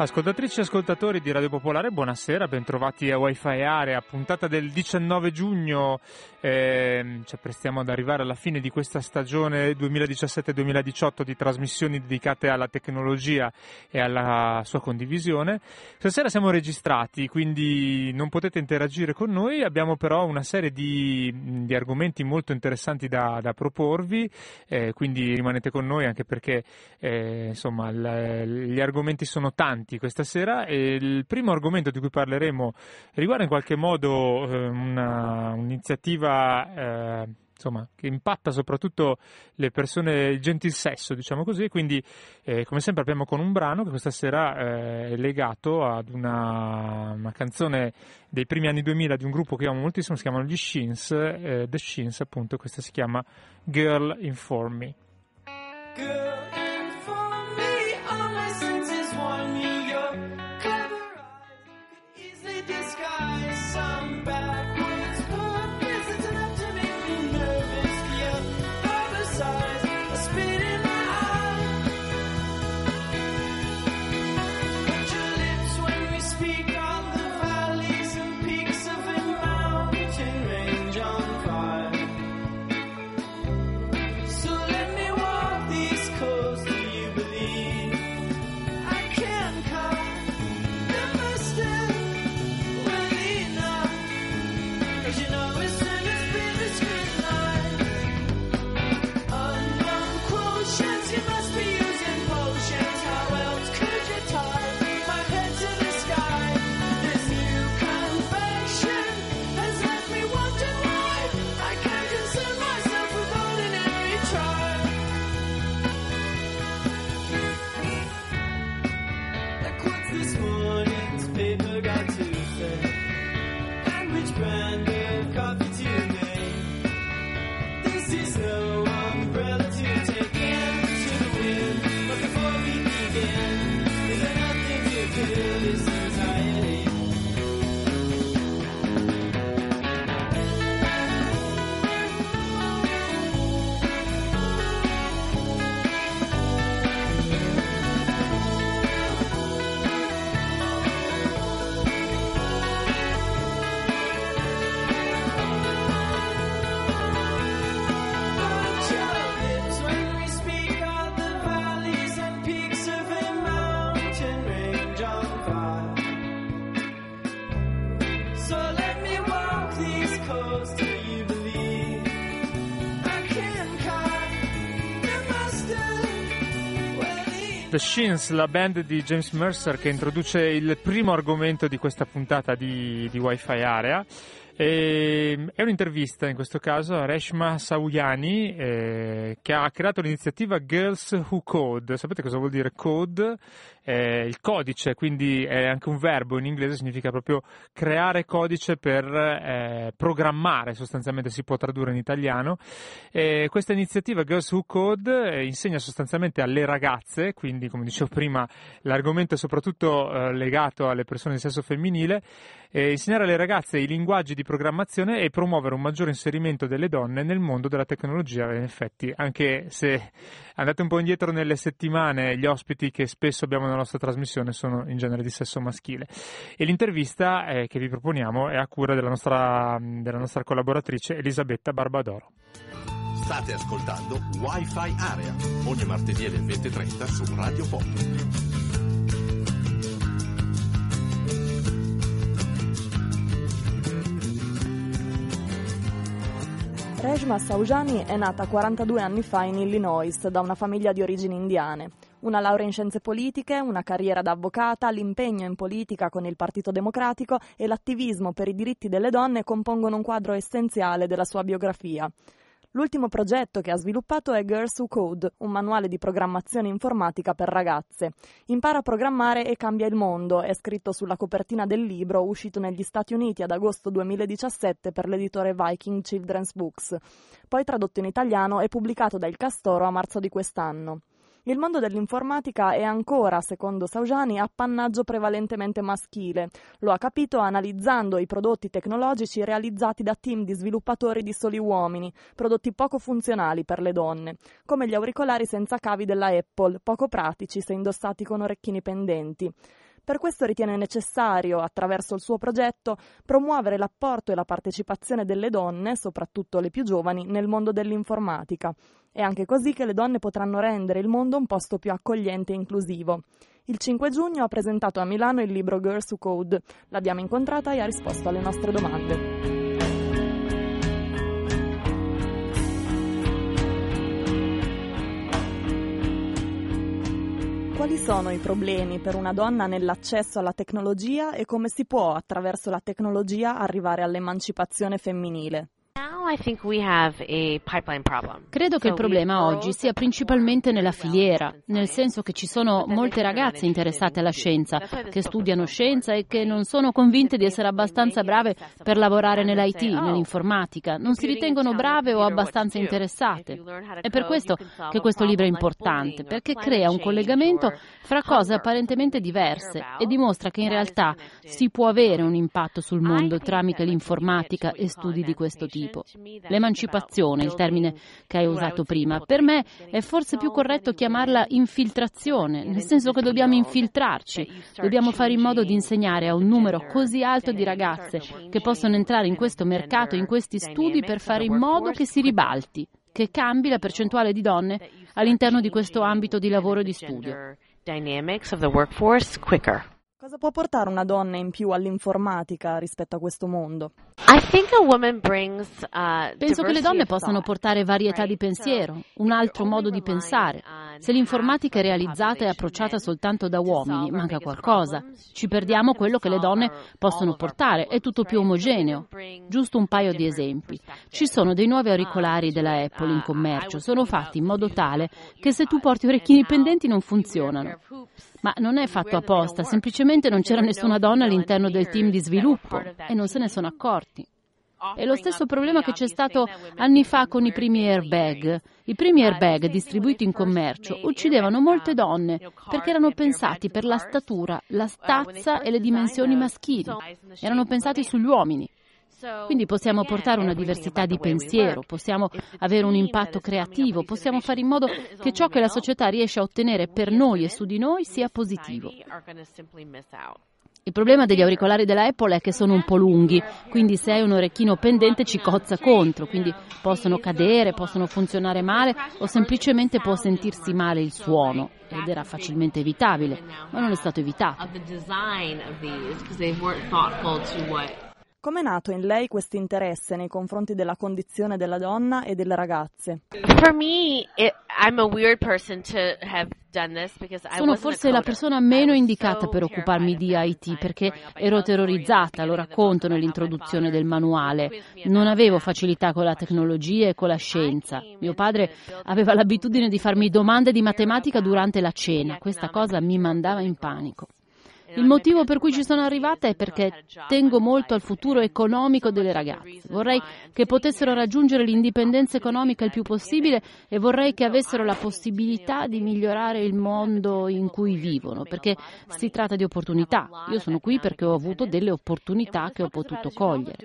Ascoltatrici e ascoltatori di Radio Popolare, buonasera, bentrovati a Wi-Fi Area, puntata del 19 giugno, eh, ci apprestiamo ad arrivare alla fine di questa stagione 2017-2018 di trasmissioni dedicate alla tecnologia e alla sua condivisione. Stasera siamo registrati, quindi non potete interagire con noi, abbiamo però una serie di, di argomenti molto interessanti da, da proporvi, eh, quindi rimanete con noi anche perché eh, insomma, l- gli argomenti sono tanti questa sera e il primo argomento di cui parleremo riguarda in qualche modo eh, una, un'iniziativa eh, insomma, che impatta soprattutto le persone, il gentil sesso, diciamo così, quindi eh, come sempre abbiamo con un brano che questa sera eh, è legato ad una, una, canzone dei primi anni 2000 di un gruppo che amo moltissimo, si chiamano gli Shins, eh, The Shins appunto, questa si chiama Girl Inform Me. Girl. The Shins, la band di James Mercer che introduce il primo argomento di questa puntata di, di Wi-Fi Area. E, è un'intervista in questo caso a Reshma Sauyani eh, che ha creato l'iniziativa Girls Who Code. Sapete cosa vuol dire code? eh, il codice, quindi è anche un verbo in inglese, significa proprio creare codice per eh, programmare, sostanzialmente si può tradurre in italiano. Questa iniziativa Girls Who Code eh, insegna sostanzialmente alle ragazze, quindi come dicevo prima l'argomento è soprattutto eh, legato alle persone di sesso femminile, insegnare alle ragazze i linguaggi di programmazione e promuovere un maggiore inserimento delle donne nel mondo della tecnologia, in effetti, anche se andate un po' indietro nelle settimane, gli ospiti che spesso abbiamo nella nostra trasmissione sono in genere di sesso maschile. E l'intervista eh, che vi proponiamo è a cura della nostra, della nostra collaboratrice Elisabetta Barbadoro. State ascoltando Wi-Fi Area ogni martedì alle 20.30 su Radio Pop. Reshma Saujani è nata 42 anni fa in Illinois da una famiglia di origini indiane. Una laurea in scienze politiche, una carriera da avvocata, l'impegno in politica con il Partito Democratico e l'attivismo per i diritti delle donne compongono un quadro essenziale della sua biografia. L'ultimo progetto che ha sviluppato è Girls Who Code, un manuale di programmazione informatica per ragazze. Impara a programmare e cambia il mondo, è scritto sulla copertina del libro uscito negli Stati Uniti ad agosto 2017 per l'editore Viking Children's Books, poi tradotto in italiano e pubblicato da Il Castoro a marzo di quest'anno. Il mondo dell'informatica è ancora, secondo Saujani, appannaggio prevalentemente maschile. Lo ha capito analizzando i prodotti tecnologici realizzati da team di sviluppatori di soli uomini, prodotti poco funzionali per le donne, come gli auricolari senza cavi della Apple, poco pratici se indossati con orecchini pendenti. Per questo ritiene necessario, attraverso il suo progetto, promuovere l'apporto e la partecipazione delle donne, soprattutto le più giovani, nel mondo dell'informatica. È anche così che le donne potranno rendere il mondo un posto più accogliente e inclusivo. Il 5 giugno ha presentato a Milano il libro Girls Who Code. L'abbiamo incontrata e ha risposto alle nostre domande. Quali sono i problemi per una donna nell'accesso alla tecnologia e come si può attraverso la tecnologia arrivare all'emancipazione femminile? Credo che il problema oggi sia principalmente nella filiera, nel senso che ci sono molte ragazze interessate alla scienza, che studiano scienza e che non sono convinte di essere abbastanza brave per lavorare nell'IT, nell'informatica, non si ritengono brave o abbastanza interessate. È per questo che questo libro è importante, perché crea un collegamento fra cose apparentemente diverse e dimostra che in realtà si può avere un impatto sul mondo tramite l'informatica e studi di questo tipo tipo. L'emancipazione, il termine che hai usato prima, per me è forse più corretto chiamarla infiltrazione, nel senso che dobbiamo infiltrarci, dobbiamo fare in modo di insegnare a un numero così alto di ragazze che possono entrare in questo mercato, in questi studi per fare in modo che si ribalti, che cambi la percentuale di donne all'interno di questo ambito di lavoro e di studio. Cosa può portare una donna in più all'informatica rispetto a questo mondo? Uh, Penso che le donne possano portare varietà di pensiero, un altro modo di pensare. Se l'informatica è realizzata e approcciata soltanto da uomini, manca qualcosa. Ci perdiamo quello che le donne possono portare, è tutto più omogeneo. Giusto un paio di esempi. Ci sono dei nuovi auricolari della Apple in commercio, sono fatti in modo tale che se tu porti orecchini pendenti non funzionano. Ma non è fatto apposta, semplicemente non c'era nessuna donna all'interno del team di sviluppo e non se ne sono accorti. È lo stesso problema che c'è stato anni fa con i primi airbag. I primi airbag distribuiti in commercio uccidevano molte donne perché erano pensati per la statura, la stazza e le dimensioni maschili. Erano pensati sugli uomini. Quindi possiamo portare una diversità di pensiero, possiamo avere un impatto creativo, possiamo fare in modo che ciò che la società riesce a ottenere per noi e su di noi sia positivo. Il problema degli auricolari della Apple è che sono un po' lunghi, quindi se hai un orecchino pendente ci cozza contro, quindi possono cadere, possono funzionare male o semplicemente può sentirsi male il suono ed era facilmente evitabile, ma non è stato evitato. Come è nato in lei questo interesse nei confronti della condizione della donna e delle ragazze? Sono forse la persona meno indicata per occuparmi di IT perché ero terrorizzata, lo racconto nell'introduzione del manuale. Non avevo facilità con la tecnologia e con la scienza. Mio padre aveva l'abitudine di farmi domande di matematica durante la cena. Questa cosa mi mandava in panico. Il motivo per cui ci sono arrivata è perché tengo molto al futuro economico delle ragazze. Vorrei che potessero raggiungere l'indipendenza economica il più possibile e vorrei che avessero la possibilità di migliorare il mondo in cui vivono, perché si tratta di opportunità. Io sono qui perché ho avuto delle opportunità che ho potuto cogliere.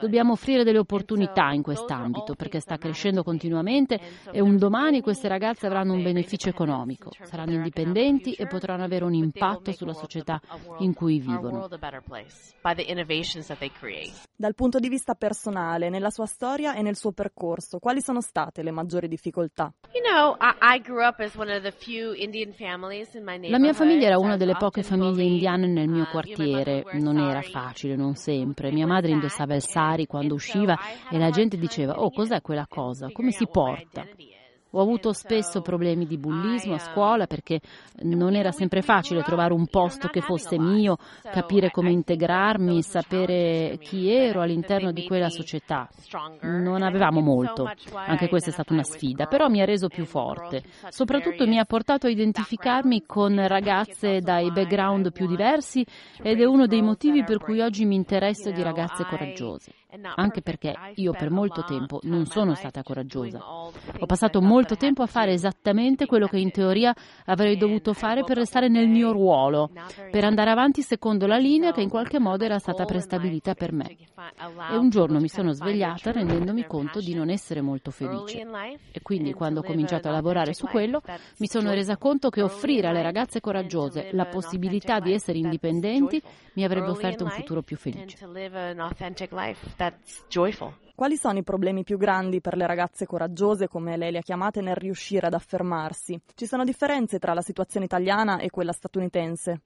Dobbiamo offrire delle opportunità in quest'ambito perché sta crescendo continuamente e un domani queste ragazze avranno un beneficio economico, saranno indipendenti e potranno avere un impatto sulla società in cui vivono. Dal punto di vista personale, nella sua storia e nel suo percorso, quali sono state le maggiori difficoltà? La mia famiglia era una delle poche famiglie indiane nel mio quartiere. Non era facile, non sempre. Mia madre indossava il sari quando usciva e la gente diceva: Oh, cos'è quella cosa? Come si porta? Ho avuto spesso problemi di bullismo a scuola perché non era sempre facile trovare un posto che fosse mio, capire come integrarmi, sapere chi ero all'interno di quella società. Non avevamo molto, anche questa è stata una sfida, però mi ha reso più forte. Soprattutto mi ha portato a identificarmi con ragazze dai background più diversi ed è uno dei motivi per cui oggi mi interesso di ragazze coraggiose anche perché io per molto tempo non sono stata coraggiosa. Ho passato molto tempo a fare esattamente quello che in teoria avrei dovuto fare per restare nel mio ruolo, per andare avanti secondo la linea che in qualche modo era stata prestabilita per me. E un giorno mi sono svegliata rendendomi conto di non essere molto felice. E quindi quando ho cominciato a lavorare su quello, mi sono resa conto che offrire alle ragazze coraggiose la possibilità di essere indipendenti mi avrebbe offerto un futuro più felice that's joyful. Quali sono i problemi più grandi per le ragazze coraggiose, come lei le ha chiamate, nel riuscire ad affermarsi? Ci sono differenze tra la situazione italiana e quella statunitense?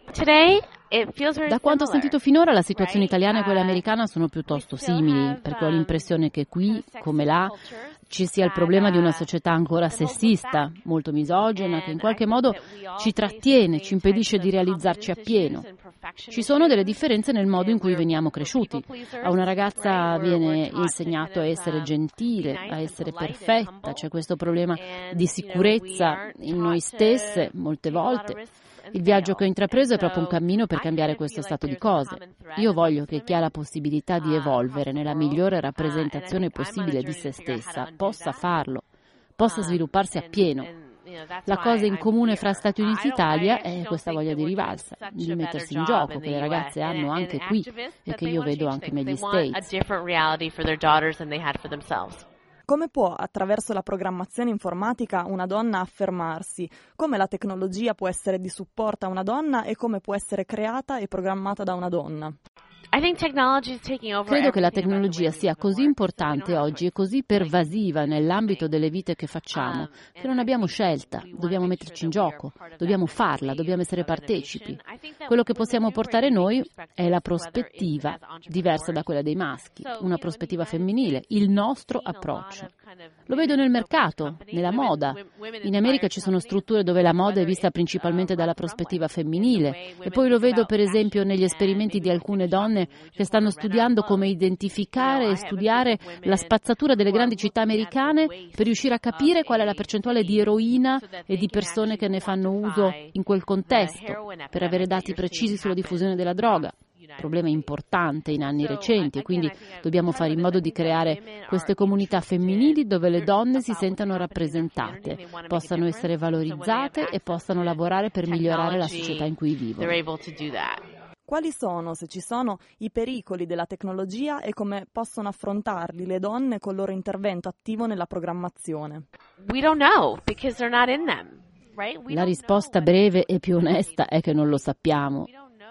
Da quanto ho sentito finora, la situazione italiana e quella uh, americana sono piuttosto simili, perché ho um, l'impressione che qui, come là, ci sia il problema di una società ancora sessista, molto misogena, che in qualche modo ci trattiene, ci impedisce di realizzarci appieno. Ci sono delle differenze nel modo in cui veniamo cresciuti. A una ragazza viene insegnato a essere gentile, a essere perfetta, c'è questo problema di sicurezza in noi stesse molte volte. Il viaggio che ho intrapreso è proprio un cammino per cambiare questo stato di cose. Io voglio che chi ha la possibilità di evolvere nella migliore rappresentazione possibile di se stessa possa farlo, possa svilupparsi appieno. La cosa in comune fra Stati Uniti e Italia è questa voglia di rivalsa, di mettersi in gioco che le ragazze hanno anche qui e che io vedo anche negli States. Come può, attraverso la programmazione informatica, una donna affermarsi? Come la tecnologia può essere di supporto a una donna e come può essere creata e programmata da una donna? Credo che la tecnologia sia così importante oggi e così pervasiva nell'ambito delle vite che facciamo che non abbiamo scelta, dobbiamo metterci in gioco, dobbiamo farla, dobbiamo essere partecipi. Quello che possiamo portare noi è la prospettiva diversa da quella dei maschi, una prospettiva femminile, il nostro approccio. Lo vedo nel mercato, nella moda. In America ci sono strutture dove la moda è vista principalmente dalla prospettiva femminile. e poi lo vedo per esempio negli esperimenti di alcune donne che stanno studiando come identificare e studiare la spazzatura delle grandi città americane per riuscire a capire qual è la percentuale di eroina e di persone che ne fanno uso in quel contesto, per avere dati precisi sulla diffusione della droga problema importante in anni recenti e quindi dobbiamo fare in modo di creare queste comunità femminili dove le donne si sentano rappresentate, possano essere valorizzate e possano lavorare per migliorare la società in cui vivono. Quali sono, se ci sono, i pericoli della tecnologia e come possono affrontarli le donne con il loro intervento attivo nella programmazione? La risposta breve e più onesta è che non lo sappiamo.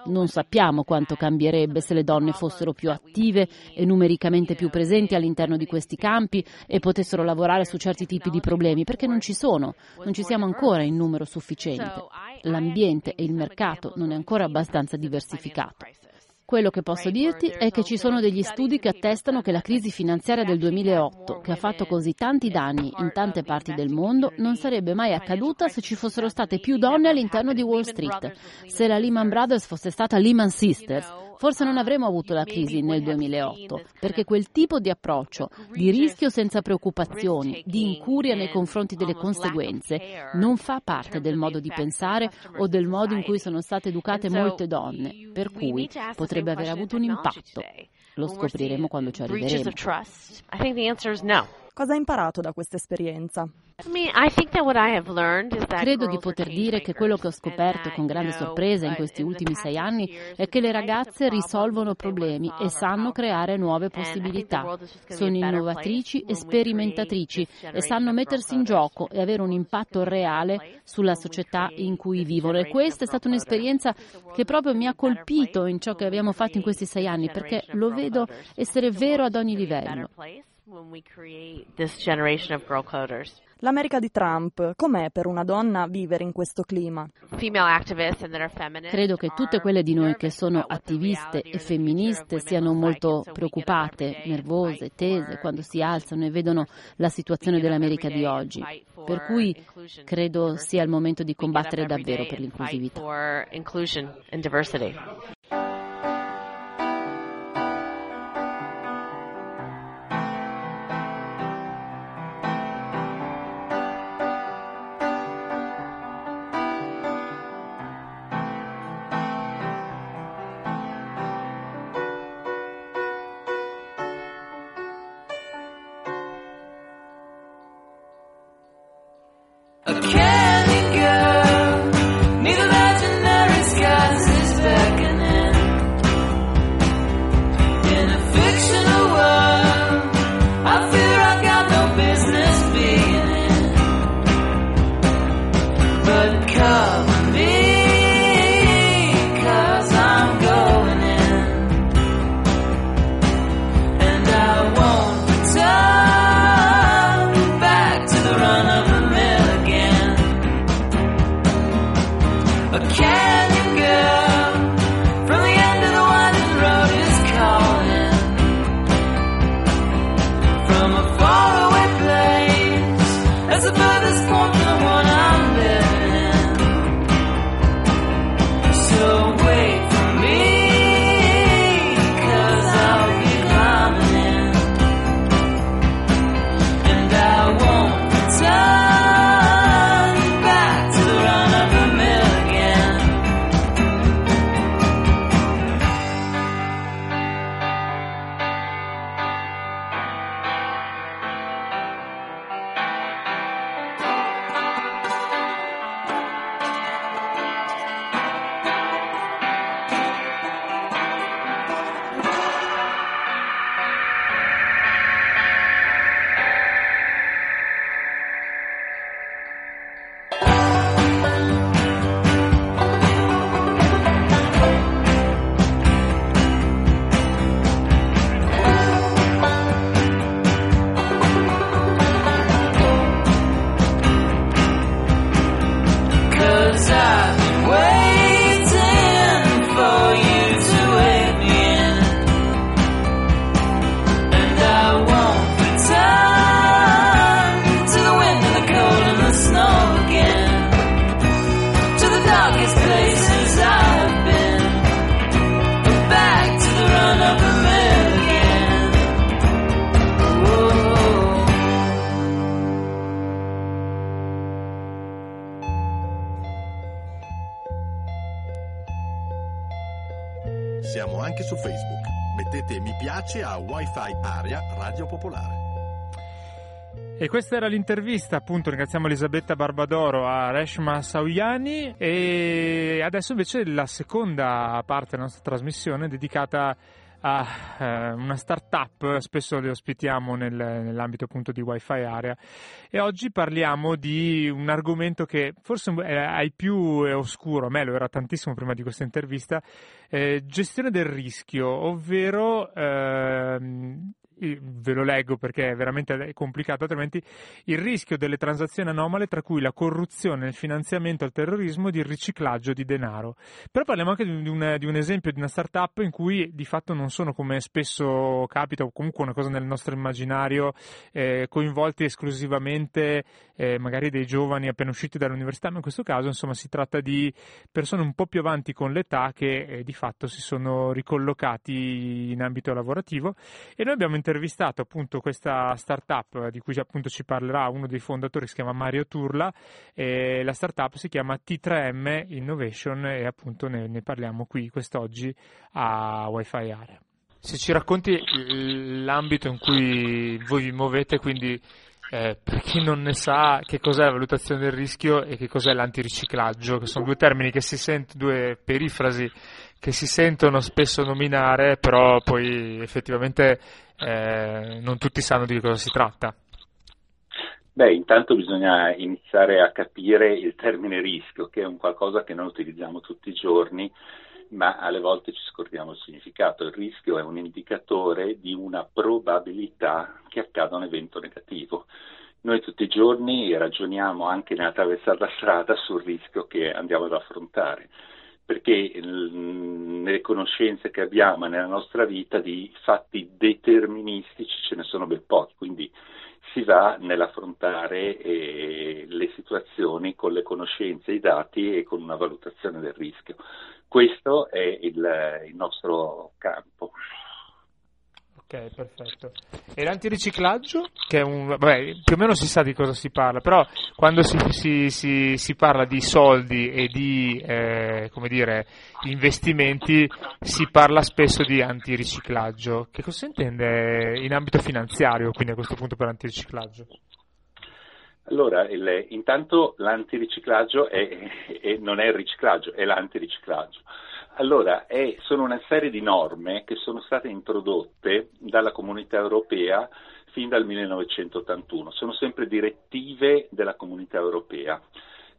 Non sappiamo quanto cambierebbe se le donne fossero più attive e numericamente più presenti all'interno di questi campi e potessero lavorare su certi tipi di problemi, perché non ci sono, non ci siamo ancora in numero sufficiente. L'ambiente e il mercato non è ancora abbastanza diversificato. Quello che posso dirti è che ci sono degli studi che attestano che la crisi finanziaria del 2008, che ha fatto così tanti danni in tante parti del mondo, non sarebbe mai accaduta se ci fossero state più donne all'interno di Wall Street, se la Lehman Brothers fosse stata Lehman Sisters Forse non avremmo avuto la crisi nel 2008, perché quel tipo di approccio, di rischio senza preoccupazioni, di incuria nei confronti delle conseguenze, non fa parte del modo di pensare o del modo in cui sono state educate molte donne, per cui potrebbe aver avuto un impatto. Lo scopriremo quando ci arriveremo. Cosa ha imparato da questa esperienza? Credo di poter dire che quello che ho scoperto con grande sorpresa in questi ultimi sei anni è che le ragazze risolvono problemi e sanno creare nuove possibilità. Sono innovatrici e sperimentatrici e sanno mettersi in gioco e avere un impatto reale sulla società in cui vivono. E questa è stata un'esperienza che proprio mi ha colpito in ciò che abbiamo fatto in questi sei anni, perché lo vedo essere vero ad ogni livello. L'America di Trump, com'è per una donna vivere in questo clima? Credo che tutte quelle di noi che sono attiviste e femministe siano molto preoccupate, nervose, tese quando si alzano e vedono la situazione dell'America di oggi. Per cui credo sia il momento di combattere davvero per l'inclusività. E questa era l'intervista, appunto, ringraziamo Elisabetta Barbadoro a Reshma Sauyani e adesso invece la seconda parte della nostra trasmissione dedicata a eh, una startup, spesso le ospitiamo nel, nell'ambito appunto di Wi-Fi Area. E oggi parliamo di un argomento che forse è ai più oscuro, a me lo era tantissimo prima di questa intervista, eh, gestione del rischio, ovvero eh, ve lo leggo perché è veramente complicato, altrimenti il rischio delle transazioni anomale tra cui la corruzione, il finanziamento al terrorismo ed il riciclaggio di denaro. Però parliamo anche di un, di un esempio di una startup in cui di fatto non sono come spesso capita o comunque una cosa nel nostro immaginario eh, coinvolti esclusivamente eh, magari dei giovani appena usciti dall'università, ma in questo caso insomma si tratta di persone un po' più avanti con l'età che eh, di fatto si sono ricollocati in ambito lavorativo e noi abbiamo intervistato appunto questa startup di cui appunto ci parlerà uno dei fondatori si chiama Mario Turla e la startup si chiama T3M Innovation e appunto ne, ne parliamo qui quest'oggi a Wi-Fi Area. Se ci racconti l'ambito in cui voi vi muovete, quindi eh, per chi non ne sa che cos'è la valutazione del rischio e che cos'è l'antiriciclaggio, che sono due termini che si sentono, due perifrasi che si sentono spesso nominare, però poi effettivamente eh, non tutti sanno di cosa si tratta. Beh, intanto bisogna iniziare a capire il termine rischio, che è un qualcosa che noi utilizziamo tutti i giorni, ma alle volte ci scordiamo il significato. Il rischio è un indicatore di una probabilità che accada un evento negativo. Noi tutti i giorni ragioniamo anche nell'attraversare la strada sul rischio che andiamo ad affrontare, perché nelle conoscenze che abbiamo nella nostra vita di fatti deterministici ce ne sono ben pochi, quindi si va nell'affrontare eh, le situazioni con le conoscenze, i dati e con una valutazione del rischio. Questo è il, il nostro campo. Ok, perfetto. E l'antiriciclaggio, che è un... Vabbè, più o meno si sa di cosa si parla, però quando si, si, si, si parla di soldi e di, eh, come dire, investimenti, si parla spesso di antiriciclaggio. Che cosa si intende in ambito finanziario, quindi a questo punto per antiriciclaggio? Allora, il, intanto l'antiriciclaggio è, è, non è il riciclaggio, è l'antiriciclaggio. Allora, è, sono una serie di norme che sono state introdotte dalla comunità europea fin dal 1981. Sono sempre direttive della comunità europea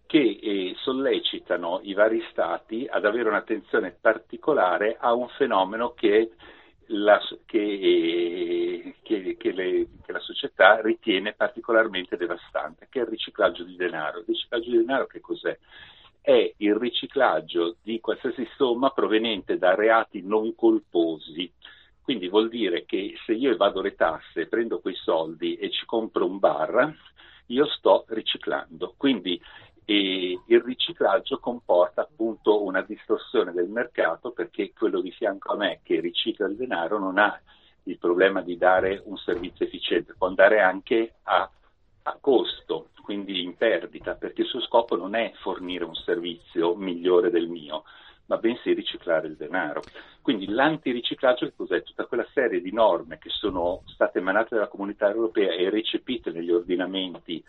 che eh, sollecitano i vari stati ad avere un'attenzione particolare a un fenomeno che, la, che, eh, che, le, che, la, società ritiene particolarmente devastante, che è il riciclaggio di denaro. Il riciclaggio di denaro che cos'è? È il riciclaggio di qualsiasi somma proveniente da reati non colposi. Quindi vuol dire che se io evado le tasse, prendo quei soldi e ci compro un bar, io sto riciclando. Quindi eh, il riciclaggio comporta appunto una distorsione del mercato perché quello di fianco a me che ricicla il denaro non ha il problema di dare un servizio efficiente, può andare anche a a costo, quindi in perdita, perché il suo scopo non è fornire un servizio migliore del mio, ma bensì riciclare il denaro. Quindi l'antiriciclaggio che cos'è? Tutta quella serie di norme che sono state emanate dalla comunità europea e recepite negli ordinamenti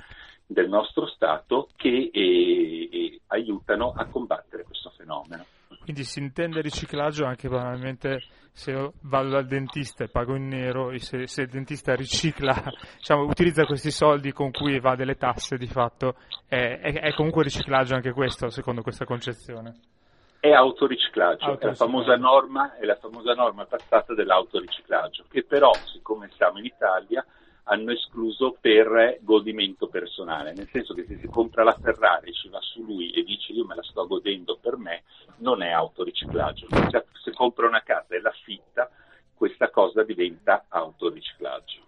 del nostro Stato che eh, eh, aiutano a combattere questo fenomeno. Quindi si intende riciclaggio anche banalmente se io vado dal dentista e pago in nero, se, se il dentista ricicla, diciamo, utilizza questi soldi con cui evade le tasse, di fatto è, è, è comunque riciclaggio anche questo, secondo questa concezione. È autoriciclaggio, autoriciclaggio. È, la famosa norma, è la famosa norma passata dell'autoriciclaggio, che però, siccome siamo in Italia, hanno escluso per godimento personale, nel senso che se si compra la Ferrari, ci va su lui e dice io me la sto godendo per me, non è autoriciclaggio. Se, se compra una casa e l'affitta, questa cosa diventa autoriciclaggio.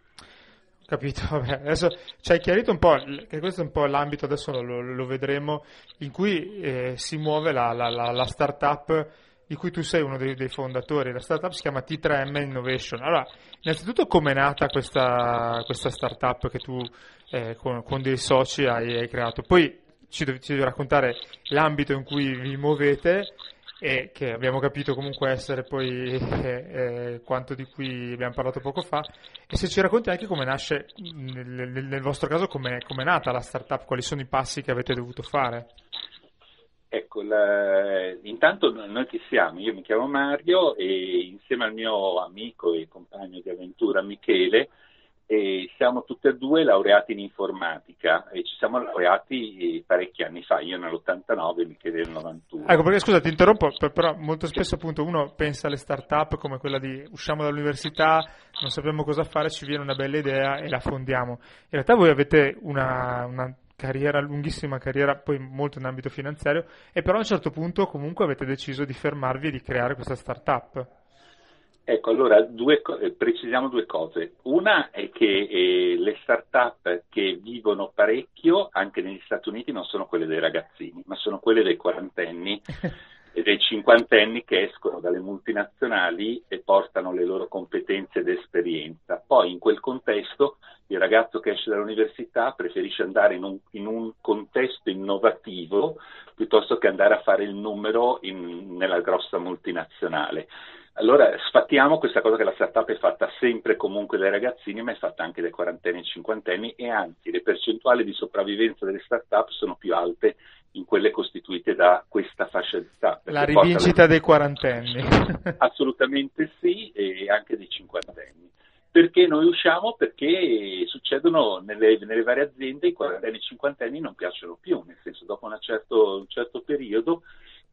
Capito, vabbè, adesso ci hai chiarito un po', che questo è un po' l'ambito, adesso lo, lo vedremo, in cui eh, si muove la, la, la, la startup di cui tu sei uno dei, dei, fondatori. La startup si chiama T3M Innovation. Allora, innanzitutto come è nata questa, questa startup che tu eh, con, con, dei soci hai, hai creato? Poi ci devi, ci devi, raccontare l'ambito in cui vi muovete e che abbiamo capito comunque essere poi eh, eh, quanto di cui abbiamo parlato poco fa e se ci racconti anche come nasce, nel, nel vostro caso, come è nata la startup, quali sono i passi che avete dovuto fare? Ecco, la, intanto noi chi siamo? Io mi chiamo Mario e insieme al mio amico e compagno di avventura Michele e siamo tutti e due laureati in informatica e ci siamo laureati parecchi anni fa, io nell'89 Michele nel 91. Ecco perché scusa ti interrompo, però molto spesso appunto uno pensa alle start-up come quella di usciamo dall'università, non sappiamo cosa fare, ci viene una bella idea e la fondiamo. In realtà voi avete una, una carriera, lunghissima carriera, poi molto in ambito finanziario, e però a un certo punto comunque avete deciso di fermarvi e di creare questa startup. Ecco, allora due, eh, precisiamo due cose. Una è che eh, le start-up che vivono parecchio, anche negli Stati Uniti, non sono quelle dei ragazzini, ma sono quelle dei quarantenni e dei cinquantenni che escono dalle multinazionali e portano le loro competenze ed esperienza. Poi in quel contesto il ragazzo che esce dall'università preferisce andare in un, in un contesto innovativo piuttosto che andare a fare il numero in, nella grossa multinazionale. Allora sfattiamo questa cosa che la startup è fatta sempre comunque dai ragazzini, ma è fatta anche dai quarantenni e cinquantenni e anzi le percentuali di sopravvivenza delle startup sono più alte in quelle costituite da questa fascia di età. La rivincita dei quarantenni. Assolutamente sì, e anche dei cinquantenni. Perché noi usciamo? Perché succedono nelle, nelle varie aziende, i quarantenni e i cinquantenni non piacciono più, nel senso dopo certo, un certo periodo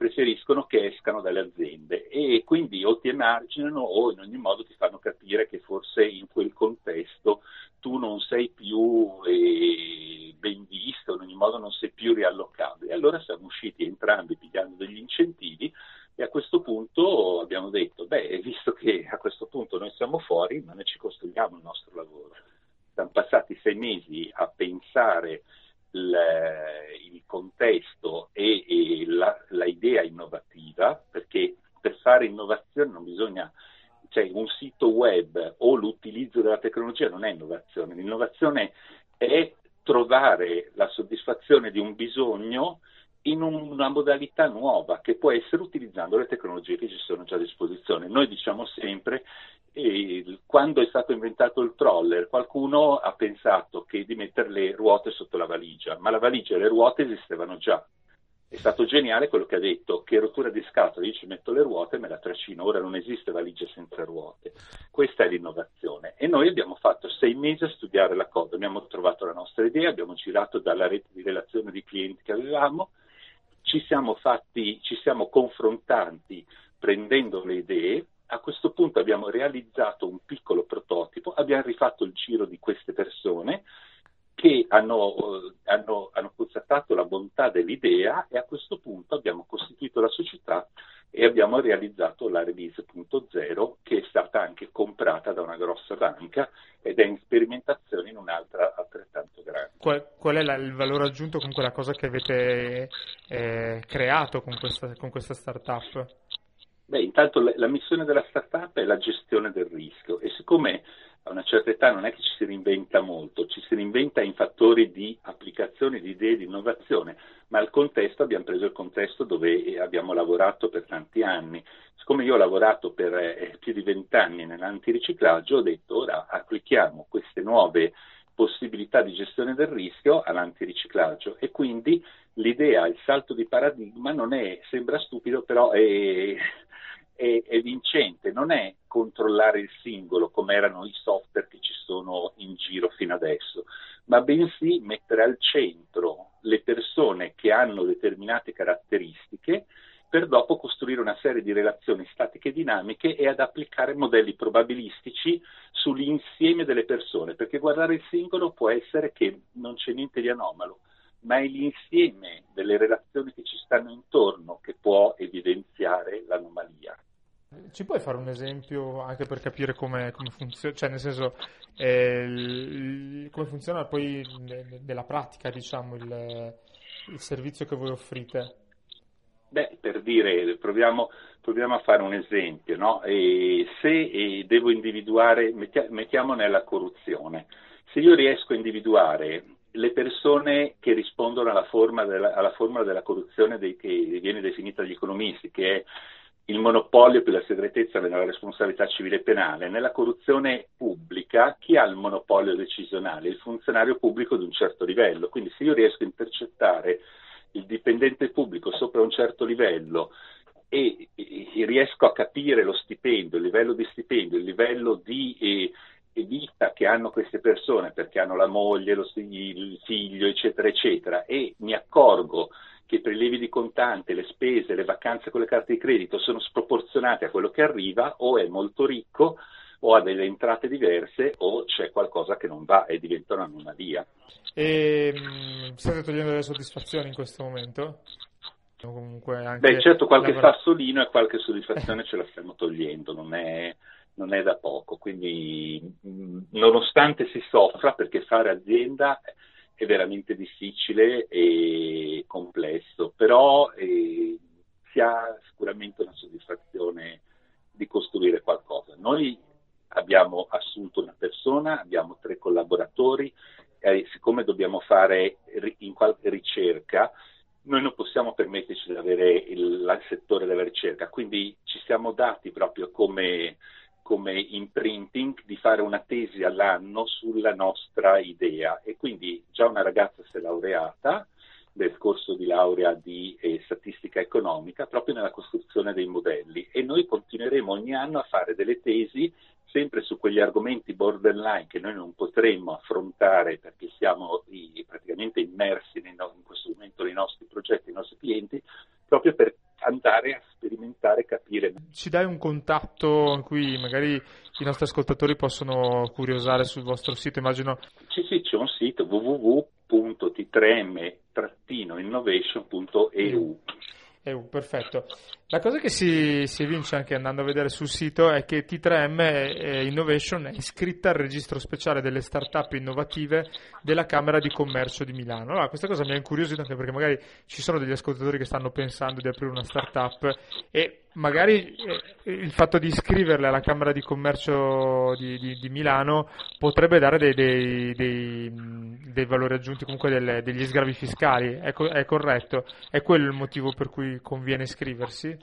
preferiscono che escano dalle aziende e quindi o ti emarginano o in ogni modo ti fanno capire che forse in quel contesto tu non sei più eh, ben visto, in ogni modo non sei più riallocabile. Allora siamo usciti entrambi pigliando degli incentivi e a questo punto abbiamo detto, beh, visto che a questo punto noi siamo fuori, ma noi ci costruiamo il nostro lavoro. Siamo passati sei mesi a pensare il, il contesto e, e la, la, innovativa, perché per fare innovazione non bisogna, cioè un sito web o l'utilizzo della tecnologia non è innovazione, l'innovazione è trovare la soddisfazione di un bisogno in una modalità nuova che può essere utilizzando le tecnologie che ci sono già a disposizione. Noi diciamo sempre e quando è stato inventato il troller, qualcuno ha pensato che di mettere le ruote sotto la valigia, ma la valigia e le ruote esistevano già. È stato geniale quello che ha detto, che rottura di scatola, io ci metto le ruote e me la trascino, ora non esiste valigia senza ruote. Questa è l'innovazione. E noi abbiamo fatto sei mesi a studiare la cosa, abbiamo trovato la nostra idea, abbiamo girato dalla rete di relazione di clienti che avevamo, ci siamo, fatti, ci siamo confrontati prendendo le idee, a questo punto abbiamo realizzato un piccolo prototipo, abbiamo rifatto il giro di queste persone che hanno, eh, hanno, hanno constatato la bontà dell'idea e a questo punto abbiamo costituito la società e abbiamo realizzato la release.0 che è stata anche comprata da una grossa banca ed è in sperimentazione in un'altra altrettanto grande. Qual, qual è la, il valore aggiunto con quella cosa che avete eh, creato con questa, con questa startup? Beh, intanto la, la, missione della startup è la gestione del rischio e siccome a una certa età non è che ci si reinventa molto, ci si reinventa in fattori di applicazione, di idee, di innovazione, ma il contesto, abbiamo preso il contesto dove abbiamo lavorato per tanti anni. Siccome io ho lavorato per eh, più di vent'anni nell'antiriciclaggio, ho detto ora applichiamo queste nuove possibilità di gestione del rischio all'antiriciclaggio e quindi l'idea, il salto di paradigma non è, sembra stupido, però è, è, è, vincente, non è controllare il singolo come erano i software che ci sono in giro fino adesso, ma bensì mettere al centro le persone che hanno determinate caratteristiche per dopo costruire una serie di relazioni statiche e dinamiche e ad applicare modelli probabilistici sull'insieme delle persone, perché guardare il singolo può essere che non c'è niente di anomalo, ma è l'insieme delle relazioni che ci stanno intorno che può evidenziare l'anomalia. Ci puoi fare un esempio anche per capire come, come funziona, cioè nel senso eh, il, come funziona poi nella pratica diciamo il, il, servizio che voi offrite? Beh, per dire, proviamo, proviamo a fare un esempio, no? se devo individuare, mettiamo nella corruzione, se io riesco a individuare le persone che rispondono alla formula della, alla formula della corruzione dei, che viene definita dagli economisti, che è il monopolio più la segretezza nella responsabilità civile e penale. Nella corruzione pubblica chi ha il monopolio decisionale? Il funzionario pubblico di un certo livello. Quindi se io riesco a intercettare il dipendente pubblico sopra un certo livello e, e riesco a capire lo stipendio, il livello di stipendio, il livello di eh, vita che hanno queste persone perché hanno la moglie, lo, il figlio, eccetera, eccetera, e mi accorgo che i prelievi di contante, le spese, le vacanze con le carte di credito sono sproporzionate a quello che arriva, o è molto ricco, o ha delle entrate diverse, o c'è qualcosa che non va e diventa un'anomalia. E mh, state togliendo le soddisfazioni in questo momento? Beh, certo, qualche lavora... sassolino e qualche soddisfazione ce la stiamo togliendo, non è, non è da poco. Quindi, nonostante si soffra, perché fare azienda è veramente difficile e complesso, però eh, si ha sicuramente una soddisfazione di costruire qualcosa. Noi abbiamo assunto una persona, abbiamo tre collaboratori, eh, siccome dobbiamo fare in qualche ricerca, noi non possiamo permetterci di avere il, il settore della ricerca, quindi ci siamo dati proprio come, come imprinting di fare una tesi all'anno sulla nostra idea. E quindi già una ragazza si è laureata del corso di laurea di eh, statistica economica proprio nella costruzione dei modelli. E noi continueremo ogni anno a fare delle tesi sempre su quegli argomenti borderline che noi non potremmo affrontare perché siamo i, praticamente immersi nei, in questo momento nei nostri progetti, nei nostri clienti, proprio per andare a sperimentare, capire. Ci dai un contatto in cui magari i nostri ascoltatori possono curiosare sul vostro sito, immagino? Sì, sì, c'è un sito www.t3m-innovation.eu. EU, perfetto. La cosa che si, si, evince anche andando a vedere sul sito è che T3M Innovation è iscritta al registro speciale delle start-up innovative della Camera di Commercio di Milano. Allora, questa cosa mi ha incuriosito anche perché magari ci sono degli ascoltatori che stanno pensando di aprire una start-up e magari eh, il fatto di iscriverle alla Camera di Commercio di, di, di Milano potrebbe dare dei, dei, dei, dei valori aggiunti, comunque delle, degli sgravi fiscali, è, co- è corretto? È quello il motivo per cui conviene iscriversi?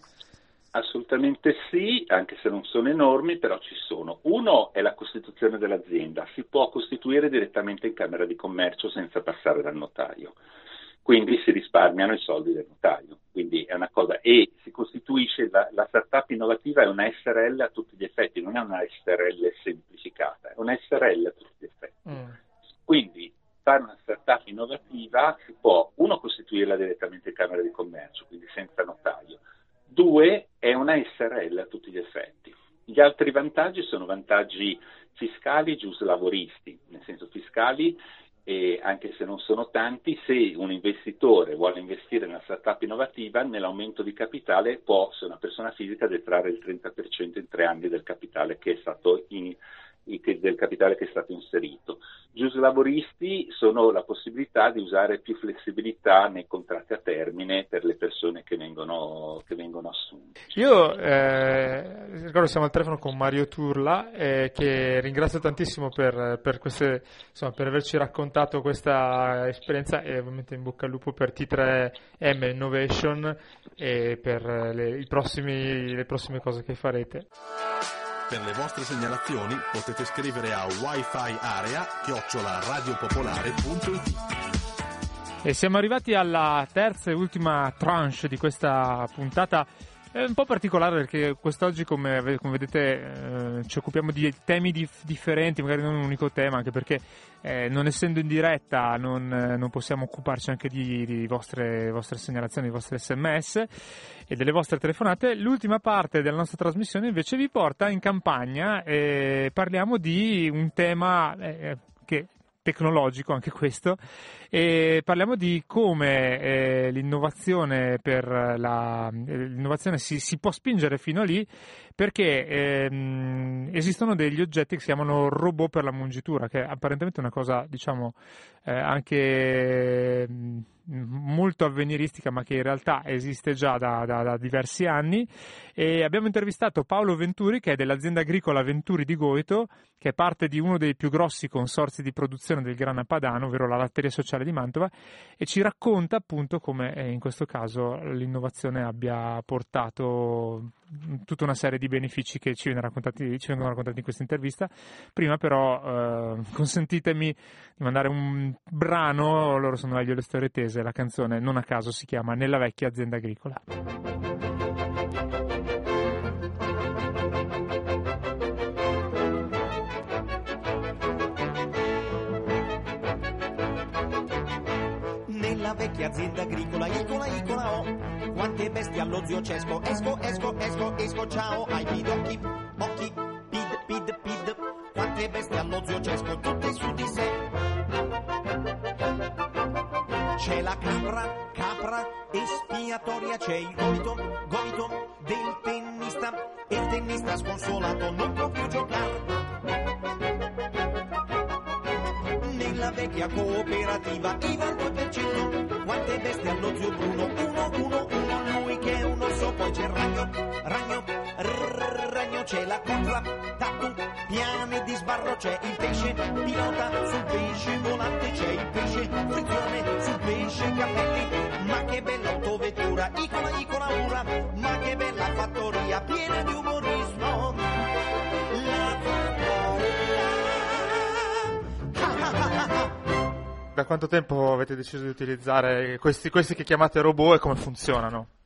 Assolutamente sì, anche se non sono enormi, però ci sono. Uno è la costituzione dell'azienda, si può costituire direttamente in Camera di Commercio senza passare dal notaio, quindi si risparmiano i soldi del notaio, quindi è una cosa, e si costituisce, la, la startup innovativa è una SRL a tutti gli effetti, non è una SRL semplificata, è una SRL a tutti gli effetti. Mm. Quindi fare una startup innovativa si può, uno, costituirla direttamente in Camera di Commercio, quindi senza notaio, Due, è una SRL a tutti gli effetti. Gli altri vantaggi sono vantaggi fiscali giusto lavoristi, nel senso fiscali, e anche se non sono tanti, se un investitore vuole investire in una startup innovativa, nell'aumento di capitale può, se una persona fisica, detrarre il 30% in tre anni del capitale che è stato in, del capitale che è stato inserito. Gius lavoristi sono la possibilità di usare più flessibilità nei contratti a termine per le persone che vengono, che vengono assunte. Io eh, ricordo siamo al telefono con Mario Turla eh, che ringrazio tantissimo per, per, queste, insomma, per averci raccontato questa esperienza e ovviamente in bocca al lupo per T3M Innovation e per le, prossimi, le prossime cose che farete. Per le vostre segnalazioni potete scrivere a wifi area chiocciolaradiopopolare.it E siamo arrivati alla terza e ultima tranche di questa puntata è un po' particolare perché quest'oggi, come, come vedete, eh, ci occupiamo di temi dif- differenti, magari non un unico tema, anche perché eh, non essendo in diretta non, non possiamo occuparci anche di, di vostre, vostre, segnalazioni, di vostre sms e delle vostre telefonate. L'ultima parte della nostra trasmissione invece vi porta in campagna e parliamo di un tema eh, che tecnologico anche questo. E parliamo di come eh, l'innovazione, la, eh, l'innovazione si, si, può spingere fino a lì perché ehm, esistono degli oggetti che si chiamano robot per la mungitura che è apparentemente una cosa diciamo eh, anche molto avveniristica ma che in realtà esiste già da, da, da, diversi anni. E abbiamo intervistato Paolo Venturi che è dell'azienda agricola Venturi di Goito che è parte di uno dei più grossi consorzi di produzione del grana padano ovvero la latteria sociale di Mantova e ci racconta appunto come eh, in questo caso l'innovazione abbia portato tutta una serie di benefici che ci, ci vengono raccontati in questa intervista. Prima però eh, consentitemi di mandare un brano loro sono meglio le storie tese inglese, la canzone non a caso si chiama Nella vecchia azienda agricola. Nella vecchia azienda agricola, icola, icola, oh, quante bestie allo zio Cesco, esco, esco, esco, esco, ciao, ai pidocchi, occhi, pid, pid, pid, quante bestie allo zio Cesco, tutte su di sé c'è la capra, capra espiatoria, c'è il gomito, gomito del tennista e il tennista sconsolato non può più giocare. Nella vecchia cooperativa IVA al 2%, quante bestie allo zio Bruno, uno, uno, uno, lui che è un orso, poi c'è il ragno, ragno, ragno, c'è la contra, tatu, piani di sbarro, c'è il pesce, pilota sul pesce volante, c'è il pesce, frizione sul pesce, capelli, ma che bella autovettura, icola, icola, ura, ma che bella fattoria, piena di umorismo. La fattoria. Da quanto tempo avete deciso di utilizzare questi, questi che chiamate robot e come funzionano?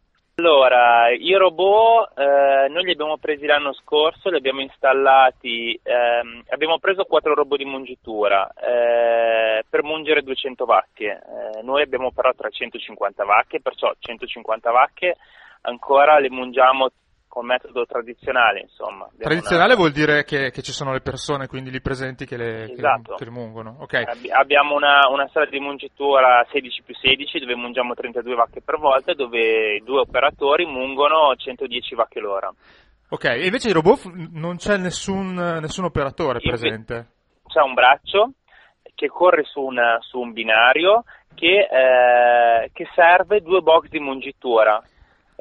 Allora, i robot eh, noi li abbiamo presi l'anno scorso, li abbiamo installati, ehm, abbiamo preso quattro robot di mungitura eh, per mungere 200 vacche, eh, noi abbiamo però 350 vacche, perciò 150 vacche ancora le mungiamo con metodo tradizionale, insomma. Tradizionale una... vuol dire che, che, ci sono le persone, quindi lì presenti che le, esatto. che le, che le mungono. Okay. abbiamo una, una, sala di mungitura 16 più 16 dove mungiamo 32 vacche per volta, dove due operatori mungono 110 vacche l'ora. Ok, e invece i robot non c'è nessun, nessun operatore presente? C'è un braccio che corre su, una, su un binario che, eh, che serve due box di mungitura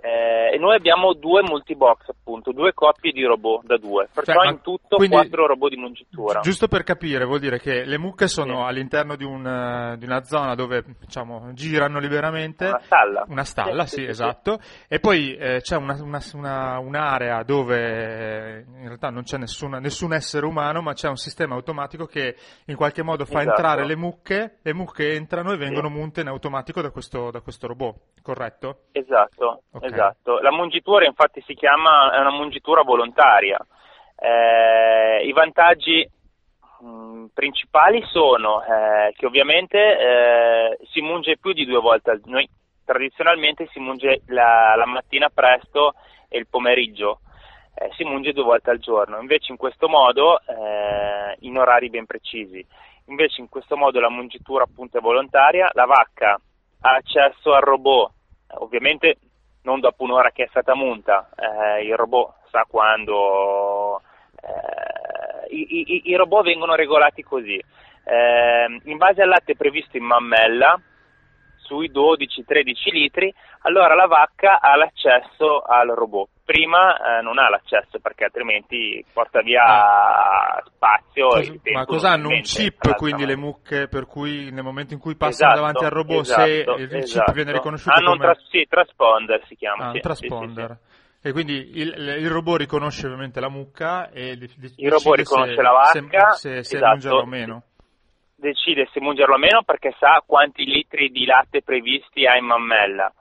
eh, e noi abbiamo due multibox, appunto, due coppie di robot da due, perciò cioè, in tutto quindi, quattro robot di mungitura. Giusto per capire, vuol dire che le mucche sono sì. all'interno di, un, di, una zona dove diciamo, girano liberamente. Una stalla. Una stalla, sì, sì, sì esatto. E poi eh, c'è una, una, una, un'area dove eh, in realtà non c'è nessuna, nessun essere umano, ma c'è un sistema automatico che in qualche modo fa esatto. entrare le mucche, le mucche entrano e vengono munte in automatico da questo, da questo robot, corretto? Esatto. Okay. Esatto, la mungitura infatti si chiama, è una mungitura volontaria. Eh, I vantaggi mm, principali sono eh, che ovviamente eh, si munge più di due volte al giorno. Tradizionalmente si munge la, la, mattina presto e il pomeriggio, eh, si munge due volte al giorno. Invece in questo modo, eh, in orari ben precisi, invece in questo modo la mungitura appunto è volontaria, la vacca ha accesso al robot, ovviamente non dopo un'ora che è stata munta, eh, il robot sa quando... Eh, i, i, i, robot vengono regolati così. Eh, in base al latte previsto in mammella, sui 12-13 litri, allora la vacca ha l'accesso al robot prima eh, non ha l'accesso perché altrimenti porta via ah. spazio Cos- tempo. Ma cosa hanno? Un chip quindi le mucche per cui nel momento in cui passano esatto, davanti al robot esatto, se il esatto. chip viene riconosciuto hanno come... un tra- sì, transponder si chiama. Ah, sì, transponder. Sì, sì, e quindi il, il, robot riconosce ovviamente la mucca e il robot riconosce se, la vacca se, se, se esatto. mungerla o meno decide se mungerlo o meno perché sa quanti litri di latte previsti ha in mammella.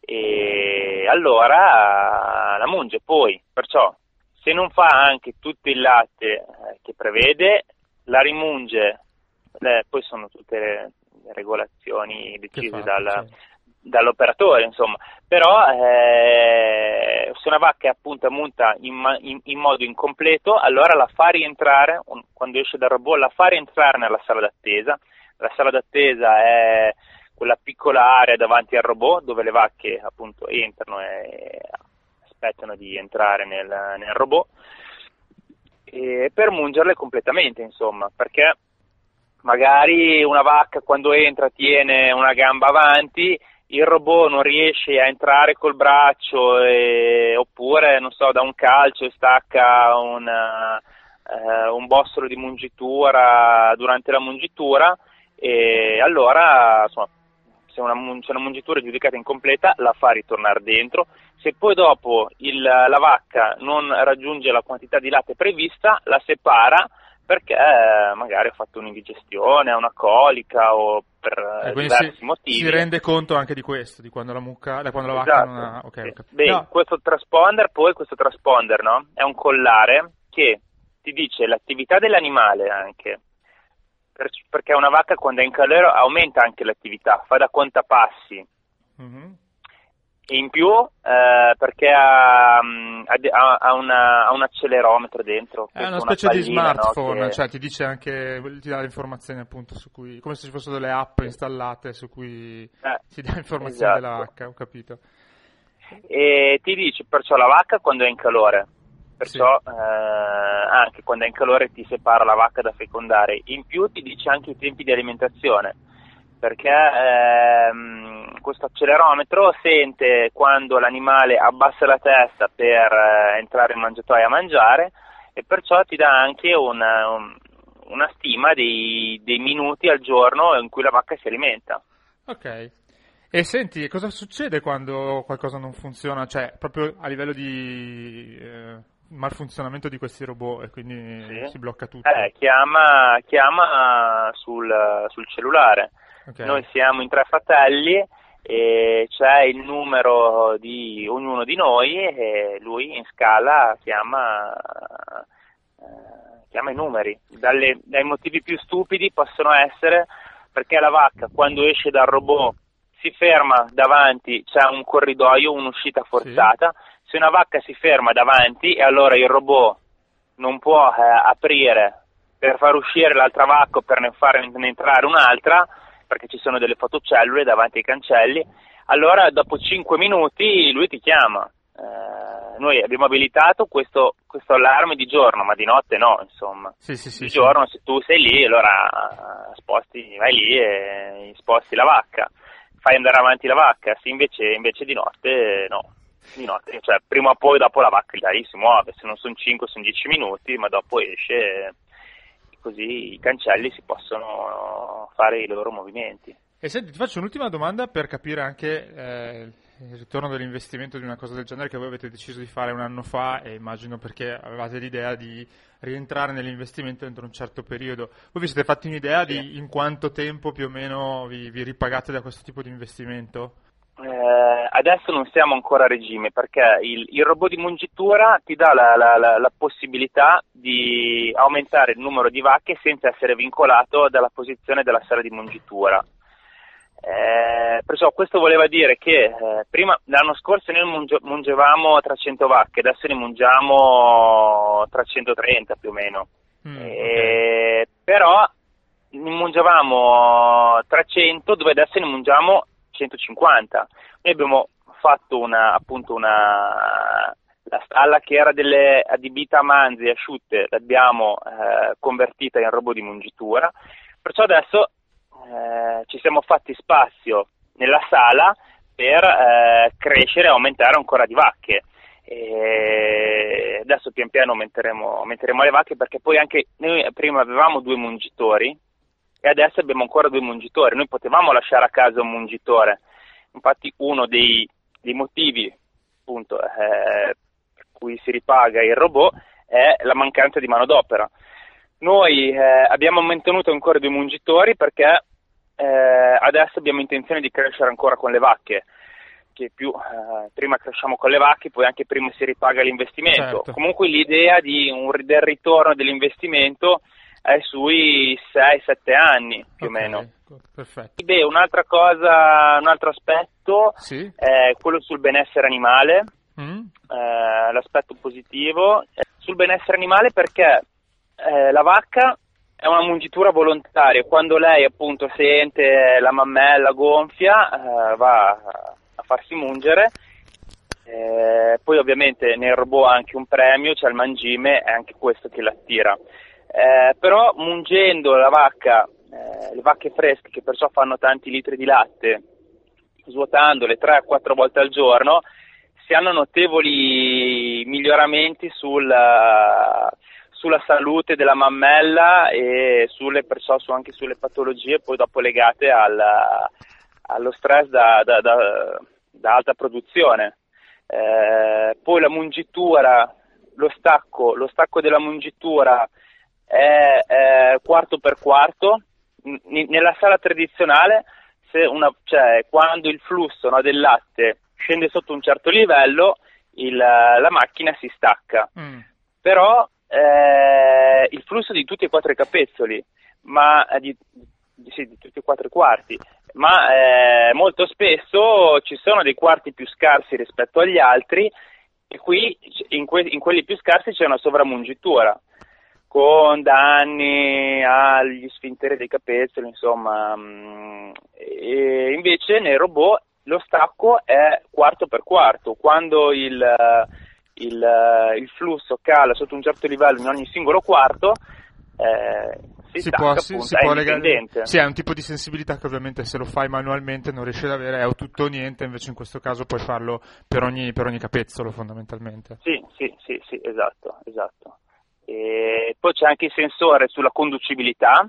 E allora la munge poi, perciò se non fa anche tutto il latte eh, che prevede, la rimunge, eh, poi sono tutte le, regolazioni decise dal, dall'operatore, insomma, però eh, se una vacca è appunto munta in, in, in, modo incompleto, allora la fa rientrare, quando esce dal robot, la fa rientrare nella sala d'attesa, la sala d'attesa è quella piccola area davanti al robot dove le vacche appunto entrano e aspettano di entrare nel, nel robot per mungerle completamente insomma perché magari una vacca quando entra tiene una gamba avanti il robot non riesce a entrare col braccio e, oppure non so da un calcio e stacca una, eh, un bossolo di mungitura durante la mungitura e allora insomma, se una, se una mungitura è giudicata incompleta la fa ritornare dentro, se poi dopo il, la vacca non raggiunge la quantità di latte prevista la separa perché eh, magari ha fatto un'indigestione, ha una colica o per eh, diversi si, motivi. Si rende conto anche di questo, di quando la, mucca, da quando la vacca esatto. non ha... Okay, okay. Beh, no. questo transponder poi, questo transponder no? è un collare che ti dice l'attività dell'animale anche, perché una vacca quando è in calore aumenta anche l'attività, fa da contapassi. Mm-hmm. In più eh, perché ha, ha, ha, una, ha, un accelerometro dentro. È una specie una pallina, di smartphone, no? che... cioè ti dice anche, ti dà le informazioni appunto su cui, come se ci fossero delle app installate su cui eh, ti dà informazioni esatto. della vacca, ho capito. E ti dice perciò la vacca quando è in calore, perciò sì. eh, anche quando è in calore ti separa la vacca da fecondare. In più ti dice anche i tempi di alimentazione, perché ehm, questo accelerometro sente quando l'animale abbassa la testa per eh, entrare in mangiatoia a mangiare e perciò ti dà anche una, un, una stima dei, dei minuti al giorno in cui la vacca si alimenta. Ok. E senti, cosa succede quando qualcosa non funziona? Cioè, proprio a livello di eh, malfunzionamento di questi robot e quindi sì. si blocca tutto? Eh, chiama, chiama sul, sul cellulare. Okay. Noi siamo in tre fratelli c'è il numero di ognuno di noi e lui in scala chiama, eh, chiama i numeri. Dalle, dai motivi più stupidi possono essere perché la vacca quando esce dal robot si ferma davanti, c'è un corridoio, un'uscita forzata, sì. se una vacca si ferma davanti e allora il robot non può eh, aprire per far uscire l'altra vacca o per ne fare entrare un'altra, perché ci sono delle fotocellule davanti ai cancelli, allora dopo 5 minuti lui ti chiama. Eh, noi abbiamo abilitato questo, questo, allarme di giorno, ma di notte no, insomma. Sì, sì, sì, di giorno se tu sei lì, allora sposti, vai lì e sposti la vacca fai andare avanti la vacca, sì, invece, invece di notte no. Di notte, cioè prima o poi dopo la vacca lì si muove, se non sono 5 sono 10 minuti, ma dopo esce così i cancelli si possono fare i loro movimenti. E senti, ti faccio un'ultima domanda per capire anche eh, il ritorno dell'investimento di una cosa del genere che voi avete deciso di fare un anno fa e immagino perché avevate l'idea di rientrare nell'investimento entro un certo periodo. Voi vi siete fatti un'idea sì. di in quanto tempo più o meno vi, vi ripagate da questo tipo di investimento? Eh, adesso non siamo ancora a regime perché il, il robot di mungitura ti dà la, la, la, la, possibilità di aumentare il numero di vacche senza essere vincolato dalla posizione della sala di mungitura. Eh, perciò questo voleva dire che eh, prima, l'anno scorso noi munge, mungevamo 300 vacche, adesso ne mungiamo 330 più o meno. Mm, eh, okay. Però ne mungevamo 300 dove adesso ne mungiamo 150. Noi abbiamo fatto una, appunto una, la stalla che era delle adibita a manzi asciutte, l'abbiamo eh, convertita in robot di mungitura, perciò adesso eh, ci siamo fatti spazio nella sala per eh, crescere e aumentare ancora di vacche. E adesso pian piano aumenteremo, aumenteremo, le vacche perché poi anche noi prima avevamo due mungitori e adesso abbiamo ancora due mungitori. Noi potevamo lasciare a casa un mungitore, infatti uno dei, dei motivi appunto, eh, per cui si ripaga il robot è la mancanza di manodopera. Noi eh, abbiamo mantenuto ancora due mungitori perché eh, adesso abbiamo intenzione di crescere ancora con le vacche, che più eh, prima cresciamo con le vacche, poi anche prima si ripaga l'investimento. Certo. Comunque l'idea di un, del ritorno dell'investimento è sui 6-7 anni più okay. o meno. Perfetto. Beh, un'altra cosa, un altro aspetto sì. è quello sul benessere animale, mm. eh, l'aspetto positivo. Sul benessere animale perché eh, la vacca è una mungitura volontaria, quando lei appunto sente la mammella gonfia eh, va a farsi mungere, eh, poi ovviamente nel robot ha anche un premio, c'è il mangime, è anche questo che l'attira. Eh, però mungendo la vacca, eh, le vacche fresche che perciò fanno tanti litri di latte, svuotandole 3-4 volte al giorno, si hanno notevoli miglioramenti sul sulla salute della mammella e sulle, perciò anche sulle patologie poi dopo legate al, allo stress da, da, da, da alta produzione. Eh, poi la mungitura, lo stacco, lo stacco della mungitura è, è quarto per quarto. N- nella sala tradizionale, una, cioè, quando il flusso no, del latte scende sotto un certo livello, il, la macchina si stacca. Mm. Però eh, il flusso di tutti e quattro i capezzoli, ma eh, di, di, sì, di tutti e quattro i quarti, ma eh, molto spesso ci sono dei quarti più scarsi rispetto agli altri e qui in, que- in quelli più scarsi c'è una sovramungitura con danni agli sfinteri dei capezzoli, insomma, mm, e invece nei robot lo stacco è quarto per quarto, quando il il, eh, il, flusso cala sotto un certo livello in ogni singolo quarto, eh, si, si, può, si, si può legare. Sì, è un tipo di sensibilità che ovviamente se lo fai manualmente non riesci ad avere, è o tutto o niente, invece in questo caso puoi farlo per ogni, per ogni capezzolo fondamentalmente. Sì, sì, sì, sì esatto, esatto. E poi c'è anche il sensore sulla conducibilità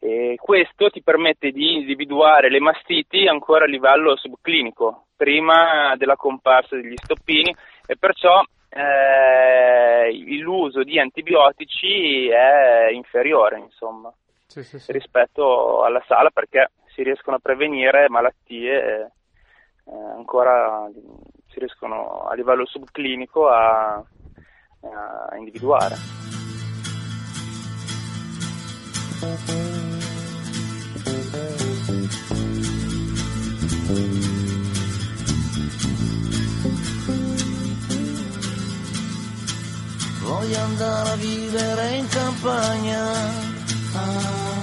E questo ti permette di individuare le mastiti ancora a livello subclinico, prima della comparsa degli stoppini e perciò eh, l'uso di antibiotici è inferiore insomma, sì, sì, sì. rispetto alla sala perché si riescono a prevenire malattie eh, ancora si riescono a livello subclinico a, a individuare. Voglio andare a vivere in campagna. Ah,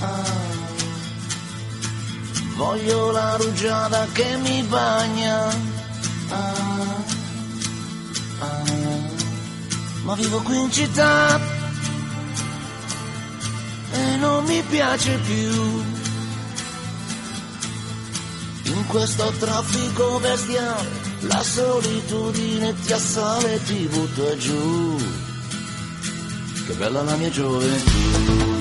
ah. Voglio la rugiada che mi bagna. Ah, ma vivo qui in città e non mi piace più. In questo traffico bestiale la solitudine ti assale e ti butta giù. Che bella la mia gioventù.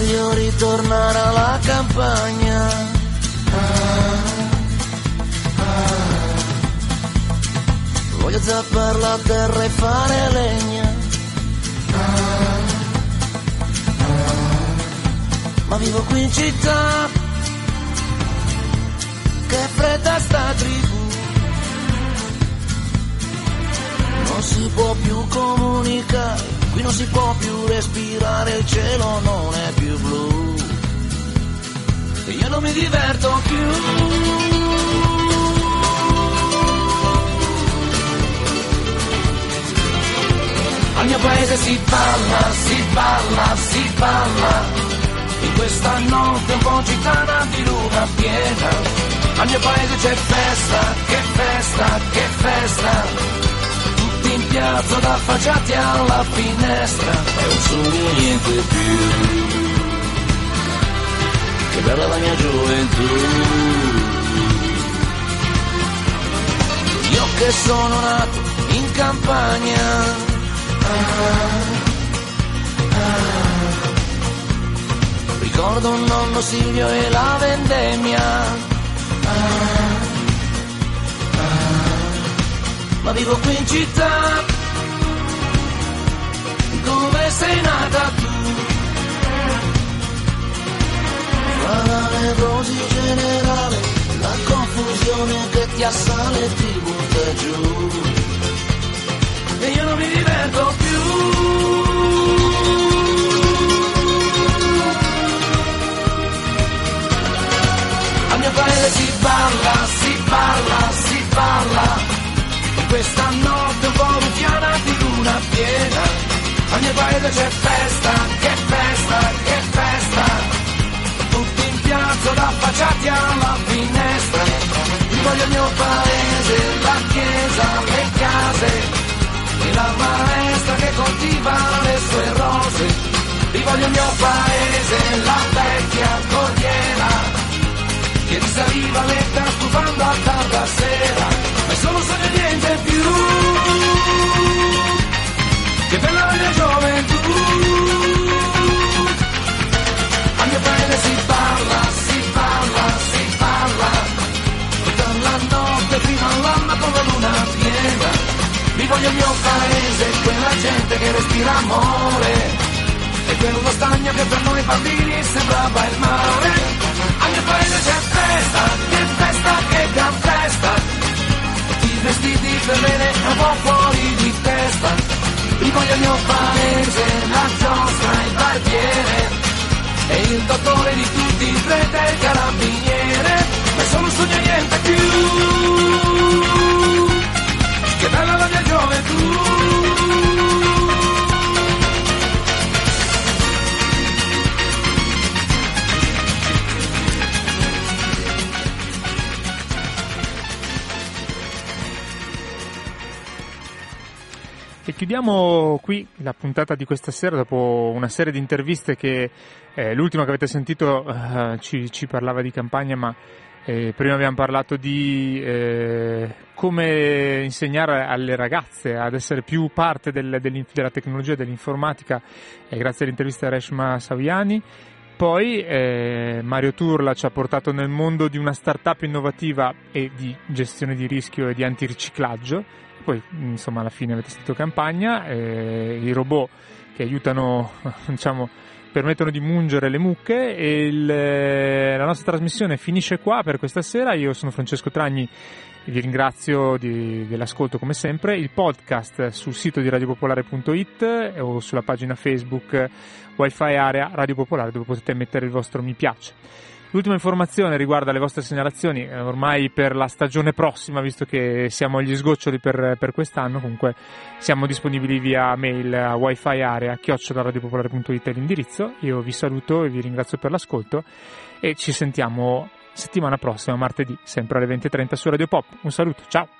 Voglio ritornare alla campagna. Ah, ah. Voglio zappare la terra e fare legna. Ah, Ma vivo qui in città. Che fredda sta tribù. Non si può più comunicare Qui non si può più respirare, il cielo non è più blu. E io non mi diverto più. Al mio paese si balla, si balla, si balla. In questa notte un po' gitana di luna piena. Al mio paese c'è festa, che festa, che festa in piazza da affacciati alla finestra. È un sogno niente più. Che bella la mia gioventù. Io che sono nato in campagna. Ah, ah, ricordo un nonno Silvio e la vendemmia. ah, ma vivo qui in città, dove sei nata tu. Fra la nevrosi generale, la confusione che ti assale e ti butta giù. E io non mi diverto più. Al mio paese si parla, si parla, si parla questa notte un po' ruffiana di luna piena. Al mio paese c'è festa, che festa, che festa. Tutti in piazza da affacciati alla finestra. Io voglio il mio paese, la chiesa, le case. E la maestra che coltiva le sue rose. Io voglio il mio paese, la vecchia corriera. Che risaliva lenta stufando a tarda sera solo sogno niente più. Che bella la mia gioventù. A mio paese si parla, si parla, si parla. Tutta la notte fino all'alma con la luna piena. Mi voglio il mio paese quella gente che respira amore. E quello stagno che per noi bambini sembrava il mare. Al mio paese c'è festa, che festa, che gran festa vestiti per bene un po' fuori di testa. Vi voglio il mio paese, la giostra, il barbiere, e il dottore di tutti, il prete e il carabiniere, ma un sogno niente più. Che bella la mia gioventù. E chiudiamo qui la puntata di questa sera dopo una serie di interviste che eh, l'ultima che avete sentito eh, ci, ci, parlava di campagna ma Eh, prima abbiamo parlato di eh, come insegnare alle ragazze ad essere più parte del, della tecnologia dell'informatica, eh, grazie all'intervista a Reshma Saviani. Poi eh, Mario Turla ci ha portato nel mondo di una startup innovativa e di gestione di rischio e di antiriciclaggio. Poi, insomma, alla fine avete sentito campagna, eh, i robot che aiutano, diciamo, permettono di mungere le mucche e il, la nostra trasmissione finisce qua per questa sera. Io sono Francesco Tragni vi ringrazio di, dell'ascolto come sempre. Il podcast sul sito di radiopopolare.it o sulla pagina Facebook Wi-Fi Area Radio Popolare dove potete mettere il vostro mi piace. L'ultima informazione riguarda le vostre segnalazioni, eh, ormai per la stagione prossima, visto che siamo agli sgoccioli per, per quest'anno, comunque siamo disponibili via mail a wifi area chiocciolaradiopopolare.it è l'indirizzo. Io vi saluto e vi ringrazio per l'ascolto e ci sentiamo settimana prossima, martedì, sempre alle 20.30 su Radio Pop. Un saluto, ciao!